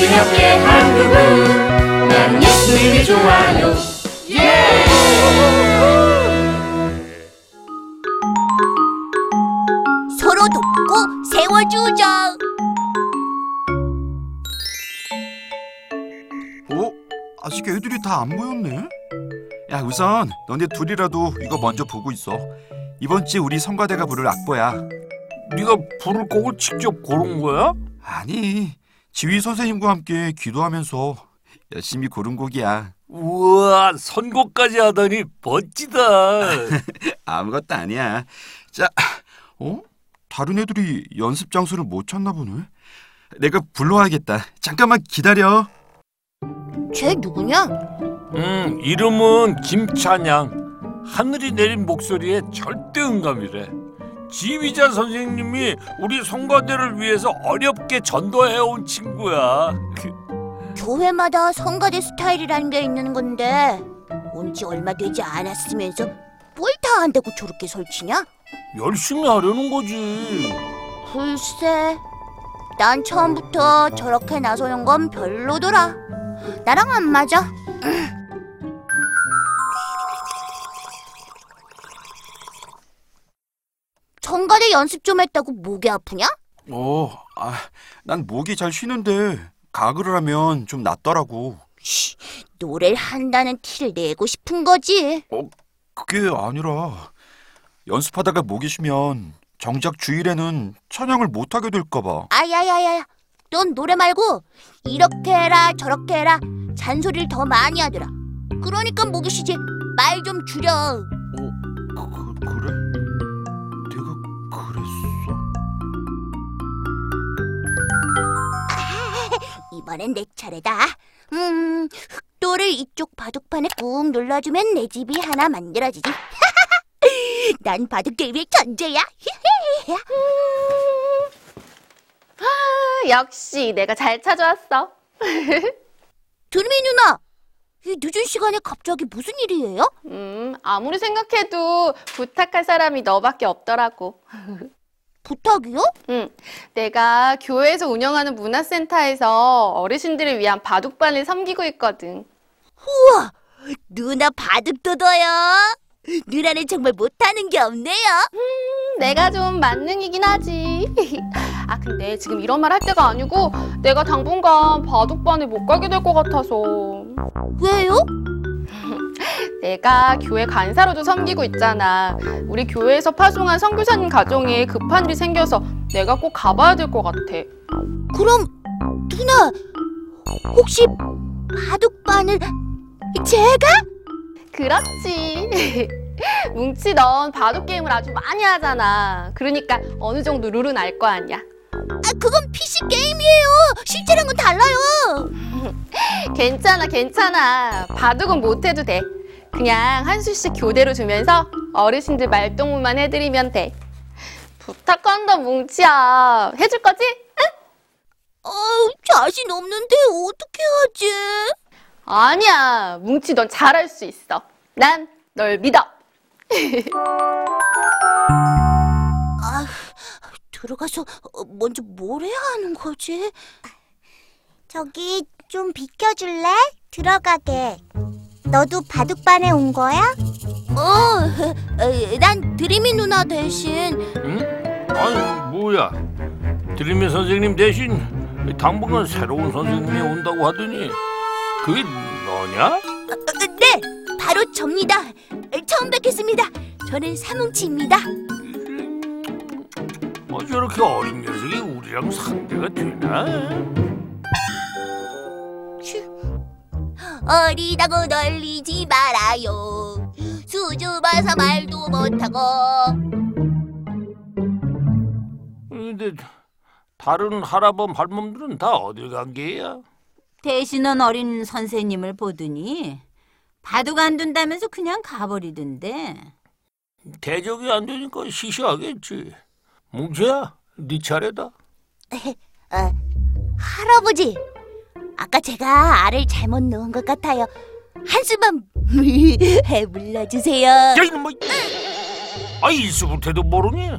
우리 함께 한 그분 나는 예수님이 좋아요 서로 돕고 세워주자. 어? 아직 애들이 다안 모였네? 야 우선 너네 둘이라도 이거 먼저 보고 있어 이번 주 우리 성가대가 부를 악보야 네가 부를 곡을 직접 고른 거야? 아니 지휘 선생님과 함께 기도하면서 열심히 고른 곡이야 우와 선곡까지 하다니 멋지다. 아무것도 아니야 자, 어? 다른 애들이 연습 장소를 못 찾나 보네 내가 불러와야겠다 잠깐만 기다려 쟤 누구냐? 음 이름은 김찬양. 하늘이 내린 목소리에 절대 음감이래. 지휘자 선생님이 우리 성가대를 위해서 어렵게 전도해온 친구야. 교회마다 성가대 스타일이라는 게 있는 건데 온 지 얼마 되지 않았으면서 뭘 다 안다고 저렇게 설치냐? 열심히 하려는 거지. 글쎄, 난 처음부터 저렇게 나서는 건 별로더라. 나랑 안 맞아. 연습 좀 했다고 목이 아프냐? 어, 아, 난 목이 잘 쉬는데 가글을 하면 좀 낫더라고 씨, 노래를 한다는 티를 내고 싶은 거지. 그게 아니라 연습하다가 목이 쉬면 정작 주일에는 찬양을 못 하게 될까 봐 아야야야, 넌 노래 말고 이렇게 해라 저렇게 해라 잔소리를 더 많이 하더라. 그러니까 목이 쉬지. 말 좀 줄여. 그, 그, 그래? 이번엔 내 차례다. 음, 흑도를 이쪽 바둑판에 꾹 눌러주면 내 집이 하나 만들어지지. 난 바둑 게임의 천재야. 아, 역시 내가 잘 찾아왔어. 두루미 누나, 이 늦은 시간에 갑자기 무슨 일이에요? 음, 아무리 생각해도 부탁할 사람이 너밖에 없더라고. 부탁이요? 음, 내가 교회에서 운영하는 문화센터에서 어르신들을 위한 바둑반을 섬기고 있거든. 우와, 누나 바둑 도둬요. 누나는 정말 못하는 게 없네요. 내가 좀 만능이긴 하지. 아, 근데 지금 이런 말 할 때가 아니고 내가 당분간 바둑반에 못 가게 될 것 같아서. 왜요? 내가 교회 간사로도 섬기고 있잖아. 우리 교회에서 파송한 선교사님 가정에 급한 일이 생겨서 내가 꼭 가봐야 될 것 같아. 그럼 누나 혹시 바둑반을 제가? 그렇지. 뭉치 넌 바둑 게임을 아주 많이 하잖아. 그러니까 어느 정도 룰은 알 거 아니야. 아 그건 PC 게임이에요. 실제랑은 달라요. 괜찮아, 괜찮아. 바둑은 못해도 돼. 그냥 한 수씩 교대로 주면서 어르신들 말동무만 해드리면 돼. 부탁한다, 뭉치야. 해줄 거지? 어 자신 없는데 어떻게 하지? 아니야. 뭉치 넌 잘할 수 있어. 난 널 믿어. 들어가서 어, 먼저 뭘 해야 하는 거지? 저기 좀 비켜줄래? 들어가게. 너도 바둑반에 온 거야? 어, 어, 난 드림이 누나 대신 응? 아니 뭐야? 드림의 선생님 대신 당분간 새로운 선생님이 온다고 하더니 그게 너냐? 어, 네 바로 접니다. 처음 뵙겠습니다. 저는 사뭉치입니다. 어, 저렇게 어린 녀석이 우리랑 상대가 되나? 어리다고 널리지 말아요. 수줍어서 말도 못하고. 근데 다른 할아범 할멈들은 다 어딜 간 게야? 대신은 어린 선생님을 보더니 바둑 안 둔다면서 그냥 가버리던데. 대적이 안 되니까 시시하겠지. 뭉치야, 네 차례다. 어, 할아버지, 아까 제가 알을 잘못 넣은 것 같아요. 한수만 물러주세요. 야 이놈아! 아 이수부태도 모르니?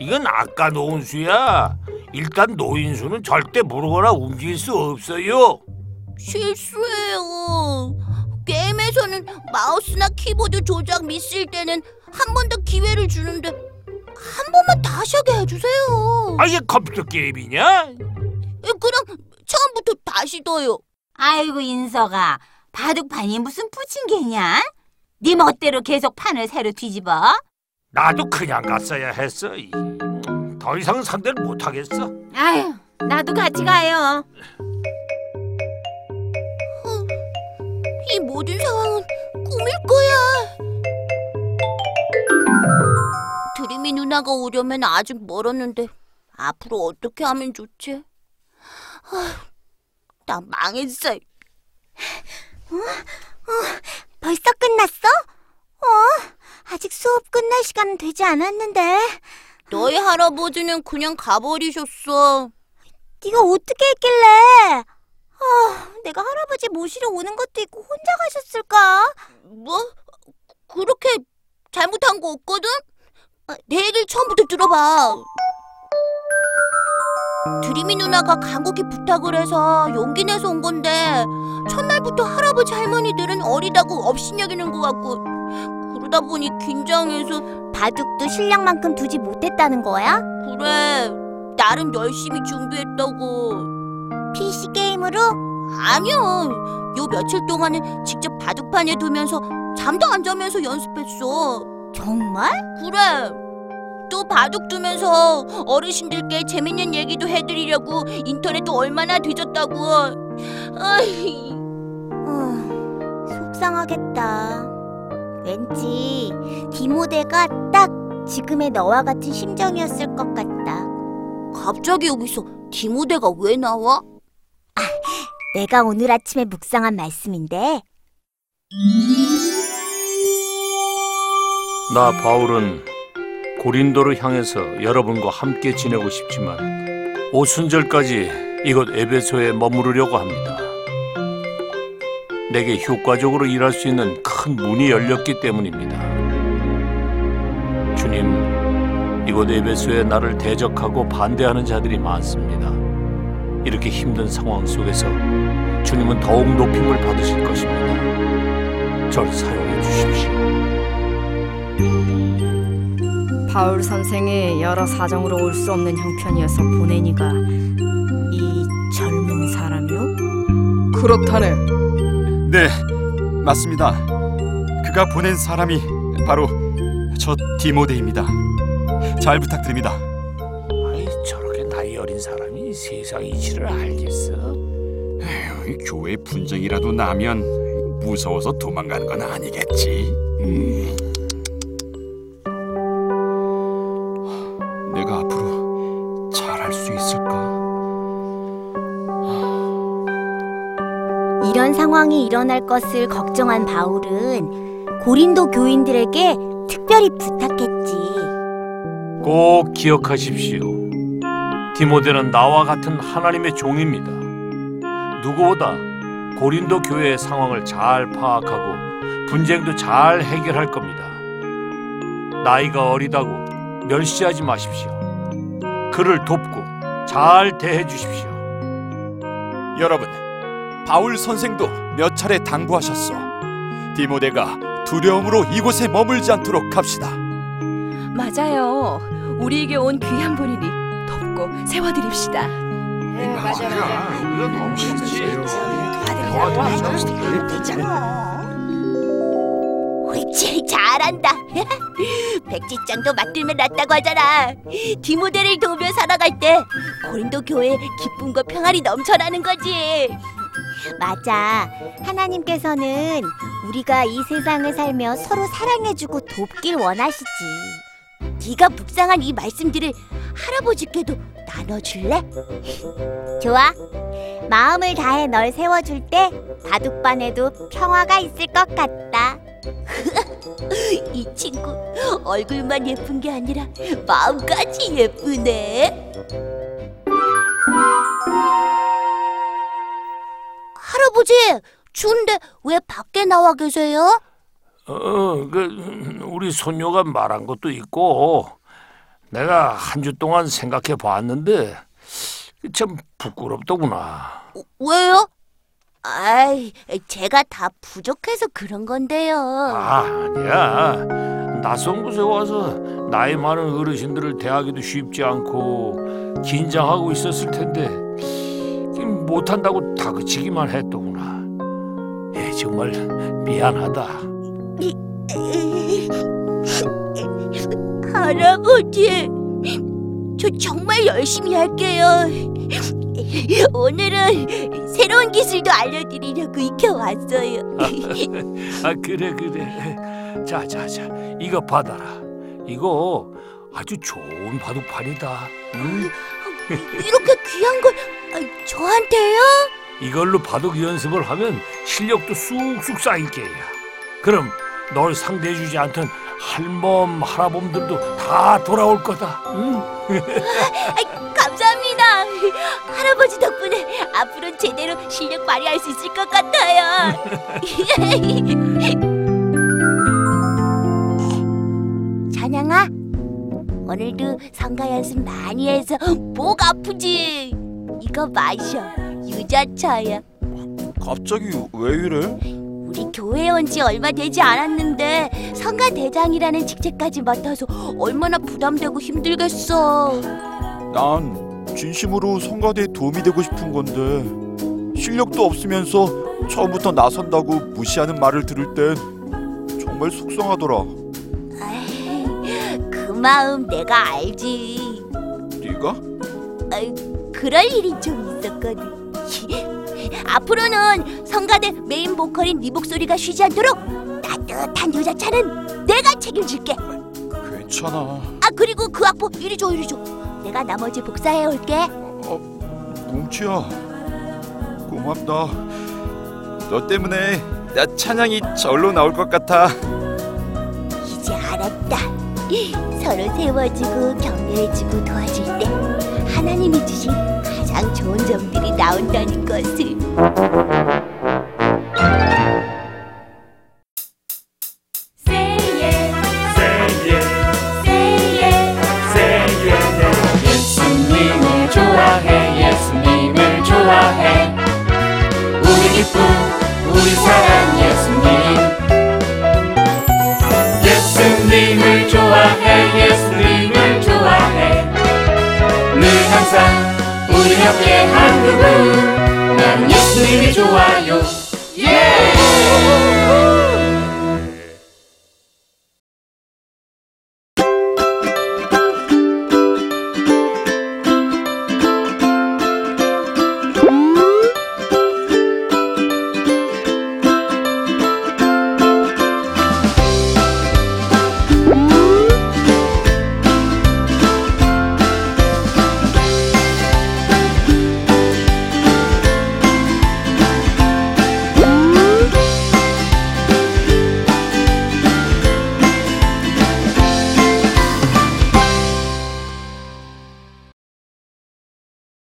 이건 아까 놓은 수야. 일단 노인수는 절대 모르거나 움직일 수 없어요. 실수해요. 게임에서는 마우스나 키보드 조작 미스일 때는 한 번 더 기회를 주는데 다시 하게 해주세요. 아, 이게 컴퓨터 게임이냐? 그럼 처음부터 다시 더요. 아이고 인서가 바둑판이 무슨 부침개냐? 네 멋대로 계속 판을 새로 뒤집어? 나도 그냥 갔어야 했어. 이, 더 이상 상대를 못 하겠어. 아유 나도 같이 가요. 이 모든 상황은 누나가 오려면 아직 멀었는데 앞으로 어떻게 하면 좋지? 아휴, 나 망했어. 벌써 끝났어? 어? 아직 수업 끝날 시간은 되지 않았는데. 너희 할아버지는 그냥 가버리셨어. 네가 어떻게 했길래? 아, 내가 할아버지 모시러 오는 것도 있고 혼자 가셨을까? 뭐? 그렇게 잘못한 거 없거든? 어, 내 얘기를 처음부터 들어봐. 드림이 누나가 간곡히 부탁을 해서 용기 내서 온 건데 첫날부터 할아버지 할머니들은 어리다고 업신여기는 것 같고 그러다 보니 긴장해서 바둑도 실력만큼 두지 못했다는 거야? 그래 나름 열심히 준비했다고 PC 게임으로? 아니야 요 며칠 동안은 직접 바둑판에 두면서 잠도 안 자면서 연습했어 정말? 그래. 또 바둑 두면서 어르신들께 재밌는 얘기도 해드리려고 인터넷도 얼마나 뒤졌다고. 아이, 어, 속상하겠다. 왠지 디모데가 딱 지금의 너와 같은 심정이었을 것 같다. 갑자기 여기서 디모데가 왜 나와? 내가 오늘 아침에 묵상한 말씀인데 나 바울은 고린도를 향해서 여러분과 함께 지내고 싶지만 오순절까지 이곳 에베소에 머무르려고 합니다. 내게 효과적으로 일할 수 있는 큰 문이 열렸기 때문입니다. 주님, 이곳 에베소에 나를 대적하고 반대하는 자들이 많습니다. 이렇게 힘든 상황 속에서 주님은 더욱 높임을 받으실 것입니다. 절 사용해 주십시오. 바울 선생이 여러 사정으로 올 수 없는 형편이어서 보내니가 이 젊은 사람이요? 그렇다네. 네, 맞습니다. 그가 보낸 사람이 바로 저 디모데입니다. 잘 부탁드립니다. 아이 저렇게 나이 어린 사람이 세상 이치를 알겠어? 에휴, 교회 분쟁이라도 나면 무서워서 도망가는 건 아니겠지. 음. 있을까? 이런 상황이 일어날 것을 걱정한 바울은 고린도 교인들에게 특별히 부탁했지. 꼭 기억하십시오. 디모데는 나와 같은 하나님의 종입니다. 누구보다 고린도 교회의 상황을 잘 파악하고 분쟁도 잘 해결할 겁니다. 나이가 어리다고 멸시하지 마십시오. 그를 돕고 잘 대해 주십시오. 여러분, 바울 선생도 몇 차례 당부하셨어. 디모데가 두려움으로 이곳에 머물지 않도록 합시다. 맞아요. 우리에게 온 귀한 분이니 돕고 세워드립시다. 옳지, 잘한다. 백지장도 맞들면 낫다고 하잖아. 디모데를 도우며 살아갈 때 고린도 교회에 기쁨과 평안이 넘쳐나는 거지. 맞아. 하나님께서는 우리가 이 세상을 살며 서로 사랑해주고 돕길 원하시지. 네가 묵상한 이 말씀들을 할아버지께도 나눠줄래? 좋아. 마음을 다해 널 세워줄 때 바둑반에도 평화가 있을 것 같다. 이 친구 얼굴만 예쁜 게 아니라 마음까지 예쁘네. 할아버지, 추운데 왜 밖에 나와 계세요? 어, 그 우리 손녀가 말한 것도 있고 내가 한 주 동안 생각해 봤는데 참 부끄럽더구나. 왜요? 아이, 제가 다 부족해서 그런 건데요. 아, 아니야. 낯선 곳에 와서 나이 많은 어르신들을 대하기도 쉽지 않고 긴장하고 있었을 텐데 못한다고 다그치기만 했더구나. 예, 정말 미안하다. 할아버지, 저 정말 열심히 할게요. 오늘은 새로운 기술도 알려드리려고 익혀왔어요. 아 그래 그래. 자 자 자 이거 받아라. 이거 아주 좋은 바둑판이다. 응? 이렇게 귀한 걸 아, 저한테요? 이걸로 바둑 연습을 하면 실력도 쑥쑥 쌓일 게야. 그럼 널 상대해주지 않던 할멈 할아범들도 다 돌아올 거다. 응? 감사합니다. 할아버지 덕분에 앞으로 제대로 실력 발휘할 수 있을 것 같아요. 찬양아, 오늘도 성가 연습 많이 해서 목 아프지? 이거 마셔. 유자차야. 갑자기 왜 이래? 우리 교회에 온지 얼마 되지 않았는데 성가 대장이라는 직책까지 맡아서 얼마나 부담되고 힘들겠어. 난 진심으로 성가대에 도움이 되고 싶은 건데 실력도 없으면서 처음부터 나선다고 무시하는 말을 들을 땐 정말 속상하더라. 그 마음 내가 알지. 네가? 아이, 그럴 일이 좀 있었거든. 앞으로는 성가대 메인 보컬인 네 목소리가 쉬지 않도록 따뜻한 유자차는 내가 책임질게. 괜찮아. 아 그리고 그 악보 이리 줘 이리 줘. 내가 나머지 복사해 올게. 뭉치야 고맙다. 너 때문에 나 찬양이 절로 나올 것 같아. 이제 알았다. 서로 세워주고 격려해주고 도와줄 때 하나님이 주신 가장 좋은 점들이 나온다는 것을. 우리 옆에 한 그분 나는 예수님이 좋아요